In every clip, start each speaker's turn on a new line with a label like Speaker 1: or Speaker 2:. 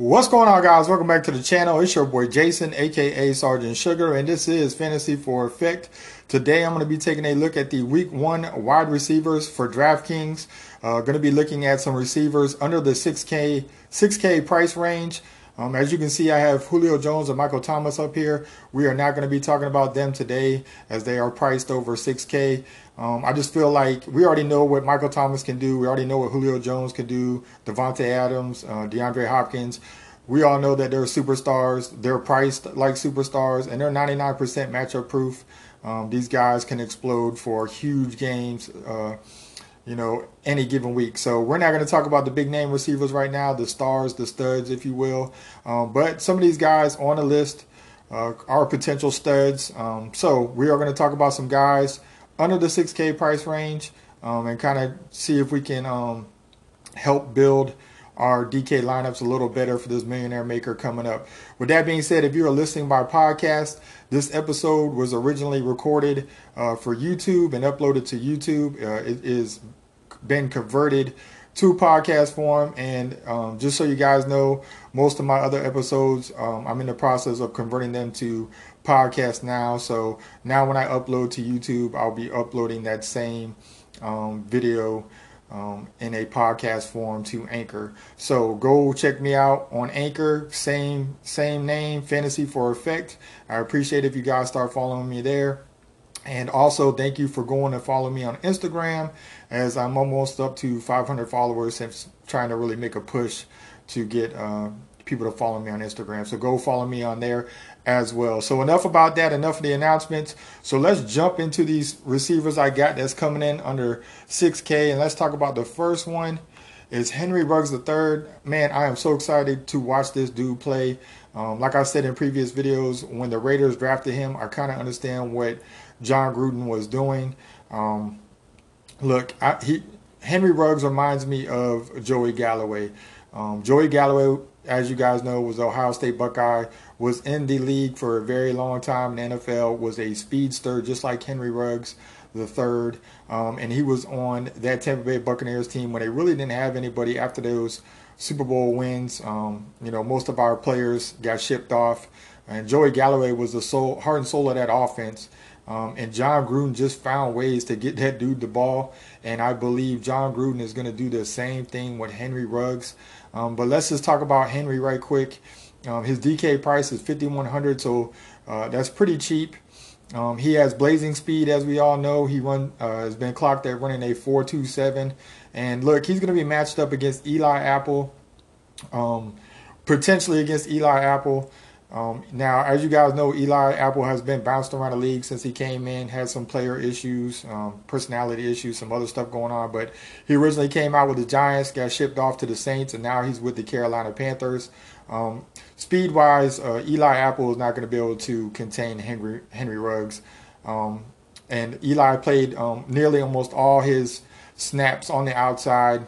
Speaker 1: What's going on, guys? Welcome back to the channel. It's your boy Jason, aka Sergeant Sugar, and this is Fantasy for Effect. Today, I'm going to be taking a look at the Week One wide receivers for DraftKings. Uh, going to be looking at some receivers under the 6K 6K price range. Um, as you can see, I have Julio Jones and Michael Thomas up here. We are not going to be talking about them today as they are priced over 6K. Um, I just feel like we already know what Michael Thomas can do. We already know what Julio Jones can do, Davante Adams, uh, DeAndre Hopkins. We all know that they're superstars. They're priced like superstars, and they're 99% matchup proof. Um, these guys can explode for huge games. Uh, you know, any given week. So we're not going to talk about the big name receivers right now, the stars, the studs, if you will. Um, but some of these guys on the list uh, are potential studs. Um, so we are going to talk about some guys under the 6K price range um, and kind of see if we can um, help build our DK lineups a little better for this millionaire maker coming up. With that being said, if you're listening by podcast, this episode was originally recorded uh, for YouTube and uploaded to YouTube. Uh, it is been converted to podcast form. And um, just so you guys know, most of my other episodes, um, I'm in the process of converting them to podcast now. So now when I upload to YouTube, I'll be uploading that same um, video. Um, in a podcast form to Anchor. So go check me out on Anchor, same same name, Fantasy for Effect. I appreciate if you guys start following me there. And also, thank you for going and follow me on Instagram as I'm almost up to 500 followers and trying to really make a push to get uh, people to follow me on Instagram. So go follow me on there as well. So enough about that, enough of the announcements. So let's jump into these receivers I got that's coming in under 6K. And let's talk about the first one is Henry Ruggs III. Man, I am so excited to watch this dude play. Um, like I said in previous videos, when the Raiders drafted him, I kind of understand what Jon Gruden was doing. Um, look, I, he Henry Ruggs reminds me of Joey Galloway. Um, Joey Galloway, as you guys know, was Ohio State Buckeye, was in the league for a very long time in the NFL, was a speedster just like Henry Ruggs the third, um, and he was on that Tampa Bay Buccaneers team when they really didn't have anybody after those Super Bowl wins. Um, you know, most of our players got shipped off, and Joey Galloway was the soul, heart and soul of that offense. Um, and Jon Gruden just found ways to get that dude the ball. And I believe Jon Gruden is going to do the same thing with Henry Ruggs. Um, but let's just talk about Henry right quick. Um, his DK price is 5100 so uh, that's pretty cheap. Um, he has blazing speed, as we all know. He run uh, has been clocked at running a 4.27, and look, he's going to be matched up against Eli Apple, um, potentially against Eli Apple. Um, now, as you guys know, Eli Apple has been bounced around the league since he came in, had some player issues, um, personality issues, some other stuff going on. But he originally came out with the Giants, got shipped off to the Saints, and now he's with the Carolina Panthers. Um, speed wise, uh, Eli Apple is not going to be able to contain Henry Henry Ruggs. Um, and Eli played um, nearly almost all his snaps on the outside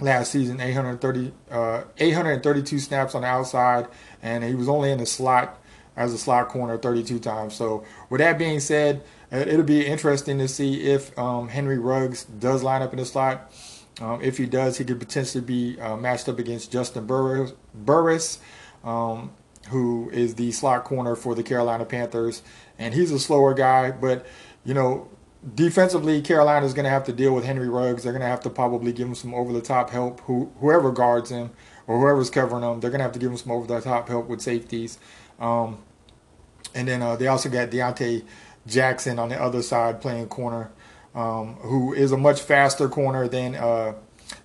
Speaker 1: last season 830 uh, 832 snaps on the outside and he was only in the slot as a slot corner 32 times. So with that being said it'll be interesting to see if um, henry ruggs does line up in the slot. Um, if he does he could potentially be uh, matched up against juston burris, burris um, who is the slot corner for the carolina panthers. And he's a slower guy but you know defensively, Carolina is going to have to deal with Henry Ruggs. They're going to have to probably give him some over the top help. Who, whoever guards him or whoever's covering him, they're going to have to give him some over the top help with safeties. Um, and then uh, they also got Donte Jackson on the other side playing corner, um, who is a much faster corner than uh,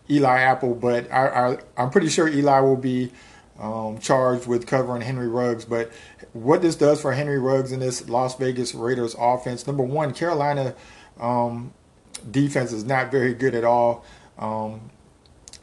Speaker 1: Eli Apple. But I, I, am pretty sure Eli will be um, charged with covering Henry Ruggs. But what this does for Henry Ruggs in this Las Vegas Raiders offense, number one, Carolina um, defense is not very good at all. Um,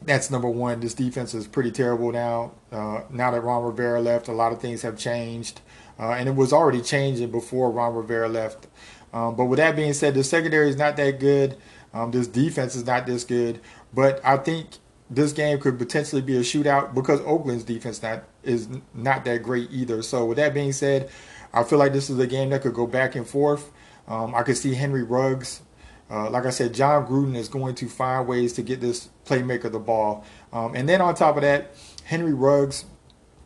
Speaker 1: that's number one. This defense is pretty terrible now. Uh, now that Ron Rivera left, a lot of things have changed. Uh, and it was already changing before Ron Rivera left. Um, but with that being said, the secondary is not that good. Um, this defense is not this good. But I think this game could potentially be a shootout because Oakland's defense not is not that great either. So with that being said, I feel like this is a game that could go back and forth. Um, I could see Henry Ruggs. Uh, like I said, Jon Gruden is going to find ways to get this playmaker the ball. Um, and then on top of that, Henry Ruggs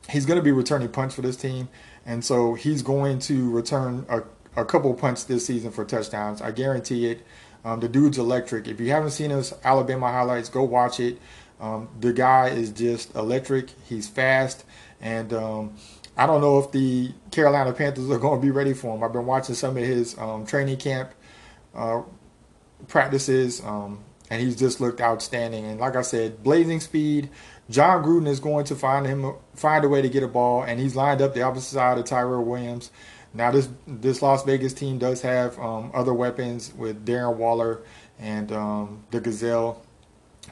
Speaker 1: he's going to be returning punts for this team, and so he's going to return a, a couple punts this season for touchdowns. I guarantee it. Um, the dude's electric. If you haven't seen his Alabama highlights, go watch it. Um, the guy is just electric. He's fast, and um, I don't know if the Carolina Panthers are going to be ready for him. I've been watching some of his um, training camp uh, practices, um, and he's just looked outstanding. And like I said, blazing speed. Jon Gruden is going to find him find a way to get a ball, and he's lined up the opposite side of Tyrell Williams. Now this this Las Vegas team does have um, other weapons with Darren Waller and um, the Gazelle,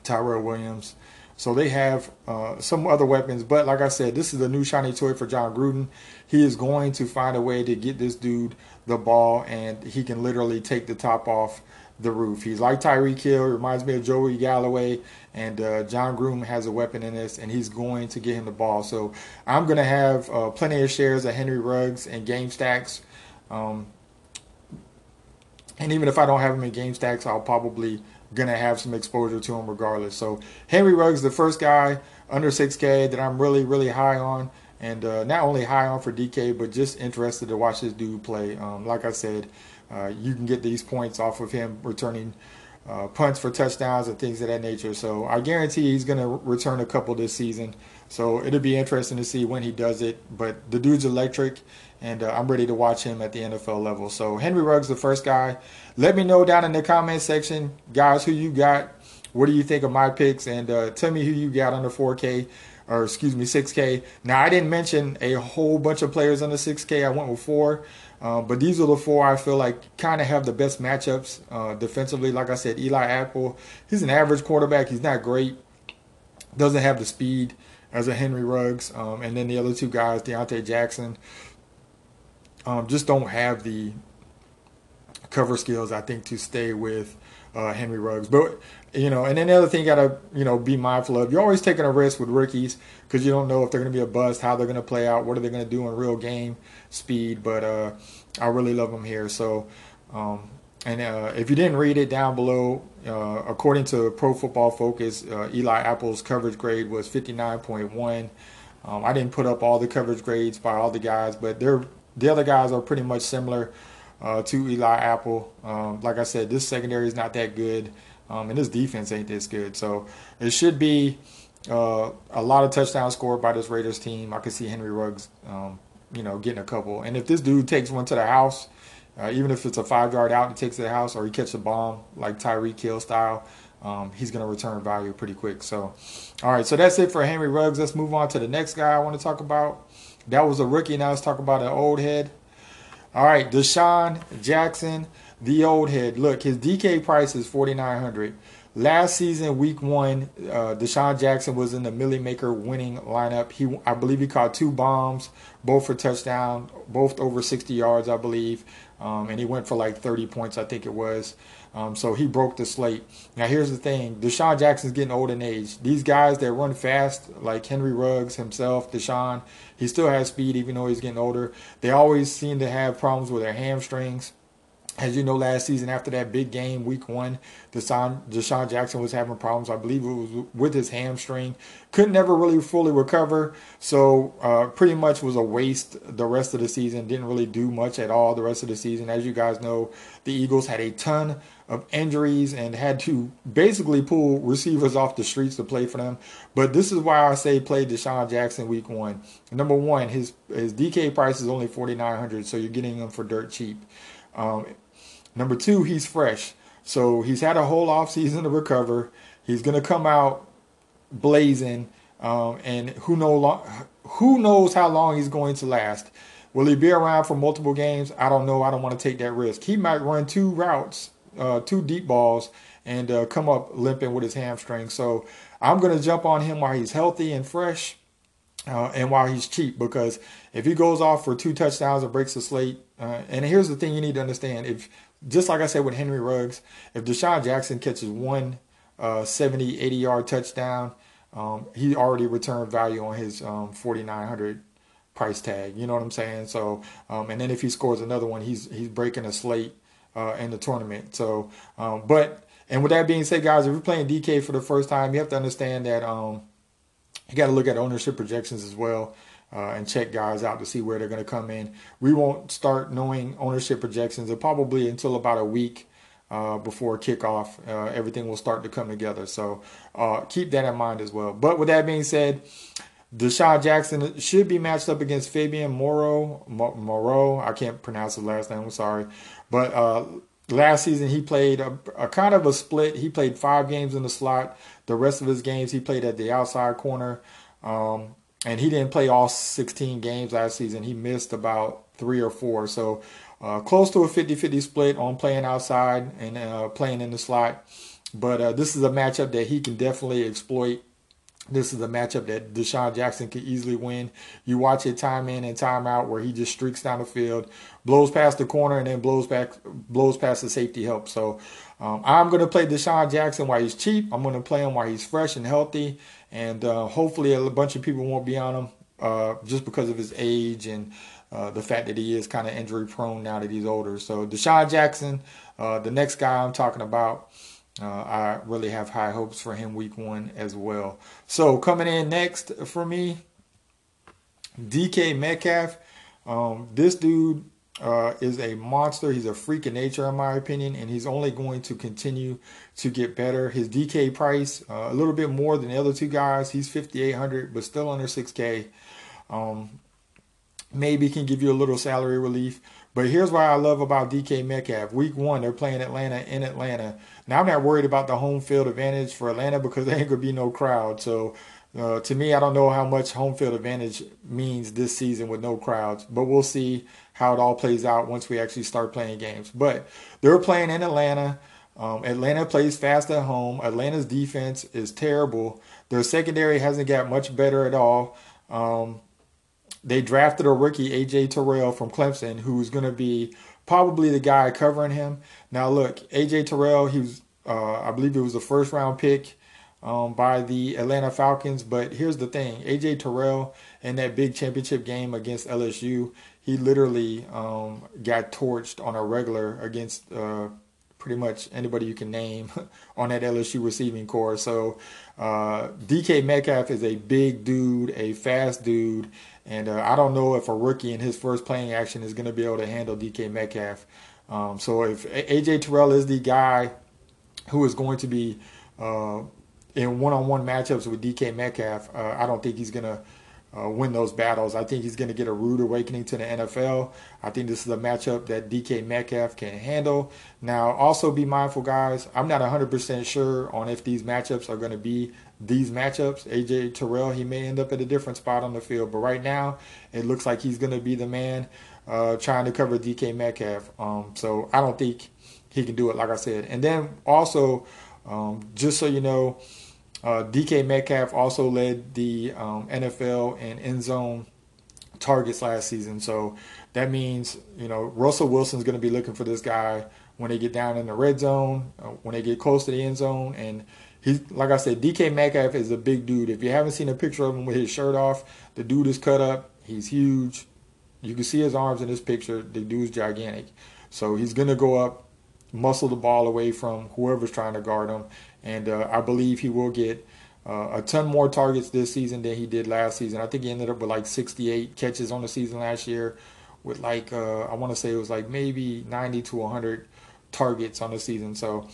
Speaker 1: Tyrell Williams. So they have uh, some other weapons, but like I said, this is a new shiny toy for Jon Gruden. He is going to find a way to get this dude the ball, and he can literally take the top off the roof. He's like Tyreek Hill, reminds me of Joey Galloway, and uh, Jon Gruden has a weapon in this, and he's going to get him the ball. So I'm going to have uh, plenty of shares of Henry Ruggs and Game Stacks. Um, and even if I don't have him in Game Stacks, I'll probably gonna have some exposure to him regardless. So Henry Ruggs, the first guy under 6K that I'm really really high on, and uh, not only high on for DK, but just interested to watch this dude play. Um, like I said, uh, you can get these points off of him returning uh, punts for touchdowns and things of that nature. So I guarantee he's going to return a couple this season. So it'll be interesting to see when he does it. But the dude's electric, and uh, I'm ready to watch him at the NFL level. So Henry Ruggs, the first guy. Let me know down in the comment section, guys, who you got. What do you think of my picks? And uh, tell me who you got under 4K or excuse me, 6K. Now, I didn't mention a whole bunch of players under 6K. I went with four. Uh, but these are the four I feel like kind of have the best matchups uh, defensively. Like I said, Eli Apple, he's an average quarterback. He's not great. Doesn't have the speed as a Henry Ruggs. Um, and then the other two guys, Donte Jackson, um, just don't have the cover skills, I think, to stay with uh, Henry Ruggs. But you know, and then the other thing you gotta you know be mindful of. You're always taking a risk with rookies because you don't know if they're gonna be a bust, how they're gonna play out, what are they gonna do in real game speed. But uh, I really love them here. So. Um, and uh, if you didn't read it down below, uh, according to Pro Football Focus, uh, Eli Apple's coverage grade was 59.1. Um, I didn't put up all the coverage grades by all the guys, but they're the other guys are pretty much similar uh, to Eli Apple. Um, like I said, this secondary is not that good, um, and this defense ain't this good. So it should be uh, a lot of touchdowns scored by this Raiders team. I could see Henry Ruggs, um, you know, getting a couple. And if this dude takes one to the house, uh, even if it's a five yard out and takes to the house, or he catches a bomb like Tyreek Hill style, um, he's going to return value pretty quick. So, all right, so that's it for Henry Ruggs. Let's move on to the next guy I want to talk about. That was a rookie. Now let's talk about an old head. All right, DeSean Jackson, the old head. Look, his DK price is 4900 Last season, week one, uh, DeSean Jackson was in the Millie Maker winning lineup. He, I believe, he caught two bombs, both for touchdown, both over 60 yards, I believe, um, and he went for like 30 points, I think it was. Um, so he broke the slate. Now here's the thing: DeSean Jackson's getting old in age. These guys that run fast, like Henry Ruggs himself, DeSean, he still has speed even though he's getting older. They always seem to have problems with their hamstrings. As you know, last season after that big game, week one, DeSean, DeSean Jackson was having problems. I believe it was with his hamstring. Couldn't never really fully recover. So uh, pretty much was a waste the rest of the season. Didn't really do much at all the rest of the season. As you guys know, the Eagles had a ton of injuries and had to basically pull receivers off the streets to play for them. But this is why I say play DeSean Jackson week one. Number one, his his DK price is only forty nine hundred, so you're getting him for dirt cheap. Um, Number two, he's fresh. So he's had a whole off season to recover. He's going to come out blazing, um, and who know lo- who knows how long he's going to last. Will he be around for multiple games? I don't know. I don't want to take that risk. He might run two routes, uh, two deep balls, and uh, come up limping with his hamstring. So I'm going to jump on him while he's healthy and fresh, uh, and while he's cheap. Because if he goes off for two touchdowns and breaks the slate, uh, and here's the thing you need to understand: if just like I said with Henry Ruggs, if DeSean Jackson catches one uh, 70, 80 yard touchdown, um, he already returned value on his um, 4,900 price tag. You know what I'm saying? So, um, and then if he scores another one, he's he's breaking a slate uh, in the tournament. So, um, but and with that being said, guys, if you're playing DK for the first time, you have to understand that um, you got to look at ownership projections as well. Uh, and check guys out to see where they're going to come in. We won't start knowing ownership projections probably until about a week uh, before kickoff. Uh, everything will start to come together. So uh, keep that in mind as well. But with that being said, DeSean Jackson should be matched up against Fabian Moreau. Moreau, I can't pronounce his last name. I'm sorry, but uh, last season he played a, a, kind of a split. He played five games in the slot. The rest of his games he played at the outside corner. Um, and he didn't play all 16 games last season. He missed about three or four. So uh, close to a 50-50 split on playing outside and uh, playing in the slot. But uh, this is a matchup that he can definitely exploit. This is a matchup that DeSean Jackson could easily win. You watch it time in and time out where he just streaks down the field, blows past the corner, and then blows back, blows past the safety help. So um, I'm going to play DeSean Jackson while he's cheap. I'm going to play him while he's fresh and healthy and uh, hopefully a bunch of people won't be on him uh, just because of his age and uh, the fact that he is kind of injury prone now that he's older. So DeSean Jackson, uh, the next guy I'm talking about, uh, I really have high hopes for him week one as well. So coming in next for me, DK Metcalf. Um, this dude uh, is a monster. He's a freak of nature, in my opinion, and he's only going to continue to get better. His DK price uh, a little bit more than the other two guys. He's 5,800, but still under 6K. Um, maybe can give you a little salary relief. But here's what I love about DK Metcalf. Week one, they're playing Atlanta in Atlanta. Now I'm not worried about the home field advantage for Atlanta because there ain't gonna be no crowd. So to me, I don't know how much home field advantage means this season with no crowds, but we'll see how it all plays out once we actually start playing games. But they're playing in Atlanta. Um, Atlanta plays fast at home. Atlanta's defense is terrible. Their secondary hasn't got much better at all. Um, they drafted a rookie, AJ Terrell from Clemson, who's going to be probably the guy covering him. Now, look, AJ Terrell, he was, uh, I believe it was the first round pick um, by the Atlanta Falcons. But here's the thing AJ Terrell in that big championship game against LSU, he literally um, got torched on a regular against uh, pretty much anybody you can name on that LSU receiving corps. So uh, DK Metcalf is a big dude, a fast dude. And uh, I don't know if a rookie in his first playing action is going to be able to handle DK Metcalf. Um, so if AJ Terrell is the guy who is going to be uh, in one-on-one matchups with DK Metcalf, uh, I don't think he's gonna uh, win those battles. I think he's gonna get a rude awakening to the NFL. I think this is a matchup that DK Metcalf can handle. Now, also be mindful, guys. I'm not 100% sure on if these matchups are gonna be these matchups. AJ Terrell, he may end up at a different spot on the field, but right now it looks like he's gonna be the man uh, trying to cover DK Metcalf. Um, so I don't think he can do it, like I said. And then also um, just so you know, uh, DK Metcalf also led the um, NFL in end zone targets last season. So that means, you know, Russell Wilson's going to be looking for this guy when they get down in the red zone, uh, when they get close to the end zone. And he's, like I said, DK Metcalf is a big dude. If you haven't seen a picture of him with his shirt off, the dude is cut up. He's huge. You can see his arms in this picture. The dude's gigantic. So he's going to go up muscle the ball away from whoever's trying to guard him. And uh, I believe he will get uh, a ton more targets this season than he did last season. I think he ended up with like 68 catches on the season last year, with like uh, I want to say it was like maybe 90 to 100 targets on the season. So,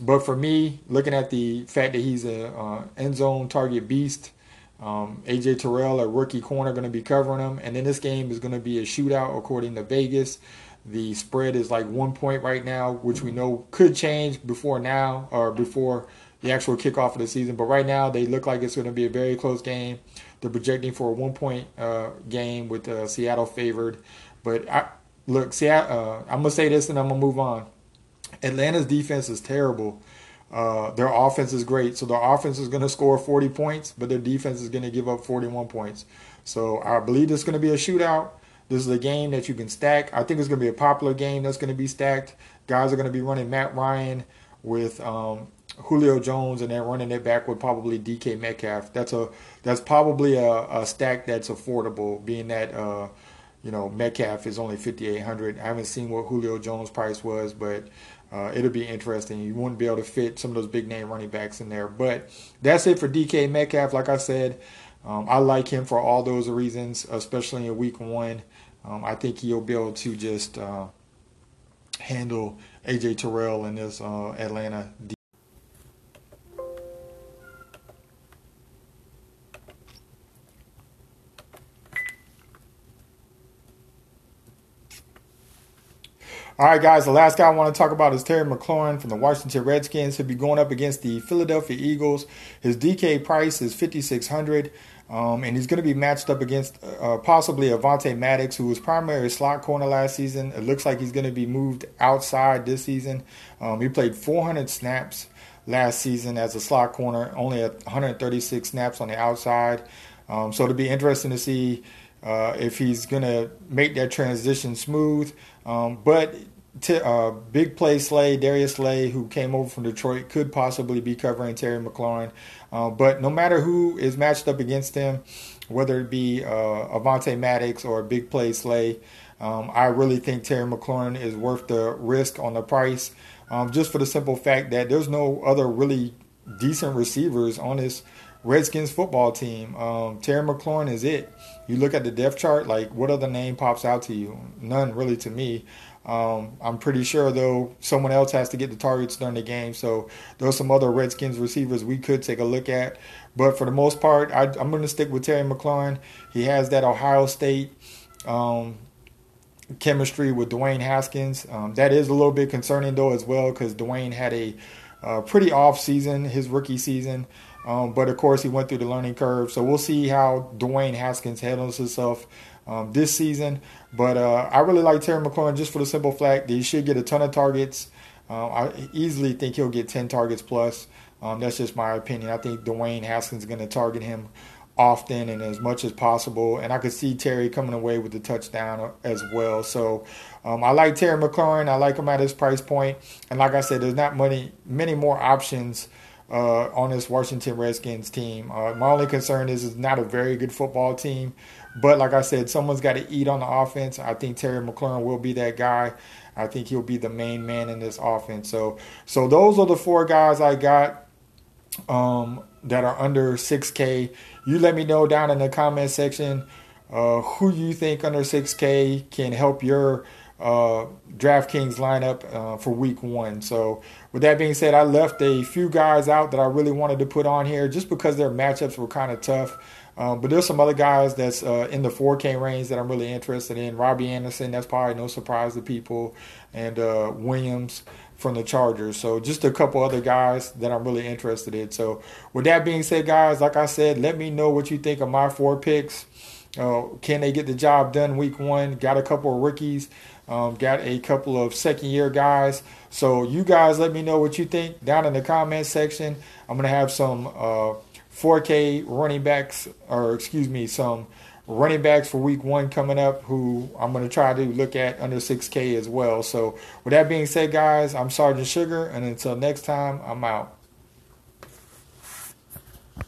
Speaker 1: but for me, looking at the fact that he's an uh, end zone target beast. Um, AJ Terrell, a rookie corner, going to be covering him, and then this game is going to be a shootout according to Vegas. The spread is like one point right now, which we know could change before now or before the actual kickoff of the season. But right now, they look like it's going to be a very close game. They're projecting for a one point uh, game with uh, Seattle favored. But I, look, Seattle, uh, I'm going to say this and I'm going to move on. Atlanta's defense is terrible. Uh, their offense is great. So their offense is going to score 40 points, but their defense is going to give up 41 points. So I believe it's going to be a shootout. This is a game that you can stack. I think it's going to be a popular game that's going to be stacked. Guys are going to be running Matt Ryan with um, Julio Jones and then running it back with probably DK Metcalf. That's a that's probably a, a stack that's affordable, being that uh, you know Metcalf is only 5,800. I haven't seen what Julio Jones' price was, but uh, it'll be interesting. You wouldn't be able to fit some of those big name running backs in there. But that's it for DK Metcalf. Like I said, Um, I like him for all those reasons, especially in week one. Um, I think he'll be able to just uh, handle AJ Terrell in this uh, Atlanta All right, guys, the last guy I want to talk about is Terry McLaurin from the Washington Redskins. He'll be going up against the Philadelphia Eagles. His DK price is 5600 um, and he's going to be matched up against uh, possibly Avonte Maddox, who was primary slot corner last season. It looks like he's going to be moved outside this season. Um, he played 400 snaps last season as a slot corner, only 136 snaps on the outside. Um, so it'll be interesting to see uh, if he's going to make that transition smooth. Um, but t- uh, big play Slay, Darius Slay, who came over from Detroit, could possibly be covering Terry McLaurin. Uh, but no matter who is matched up against him, whether it be uh, Avonte Maddox or big play Slay, um, I really think Terry McLaurin is worth the risk on the price, um, just for the simple fact that there's no other really decent receivers on this Redskins football team. Um, Terry McLaurin is it. You look at the depth chart, like what other name pops out to you? None really to me. Um, I'm pretty sure though someone else has to get the targets during the game. So there's some other Redskins receivers we could take a look at. But for the most part, I, am going to stick with Terry McLaurin. He has that Ohio State um, chemistry with Dwayne Haskins. Um, that is a little bit concerning though as well because Dwayne had a uh, pretty off season his rookie season. Um, but of course, he went through the learning curve. So we'll see how Dwayne Haskins handles himself um, this season. But uh, I really like Terry McLaurin just for the simple fact that he should get a ton of targets. Uh, I easily think he'll get 10 targets plus. Um, that's just my opinion. I think Dwayne Haskins is going to target him often and as much as possible. And I could see Terry coming away with the touchdown as well. So um, I like Terry McLaurin. I like him at his price point. And like I said, there's not many many more options uh, on this Washington Redskins team. Uh, my only concern is it's not a very good football team, but like I said, someone's got to eat on the offense. I think Terry McLaurin will be that guy. I think he'll be the main man in this offense. So, so those are the four guys I got um, that are under 6K. You let me know down in the comment section uh, who you think under 6K can help your uh, DraftKings lineup uh, for week one. So, with that being said, I left a few guys out that I really wanted to put on here just because their matchups were kind of tough. Um, but there's some other guys that's uh, in the 4K range that I'm really interested in. Robbie Anderson, that's probably no surprise to people, and uh, Williams from the Chargers. So just a couple other guys that I'm really interested in. So with that being said, guys, like I said, let me know what you think of my four picks. Uh, can they get the job done week one? Got a couple of rookies. Um, got a couple of second year guys. So you guys let me know what you think down in the comment section. I'm going to have some uh, 4K running backs, or excuse me, some running backs for week one coming up who I'm going to try to look at under 6K as well. So, with that being said, guys, I'm Sergeant Sugar, and until next time, I'm out.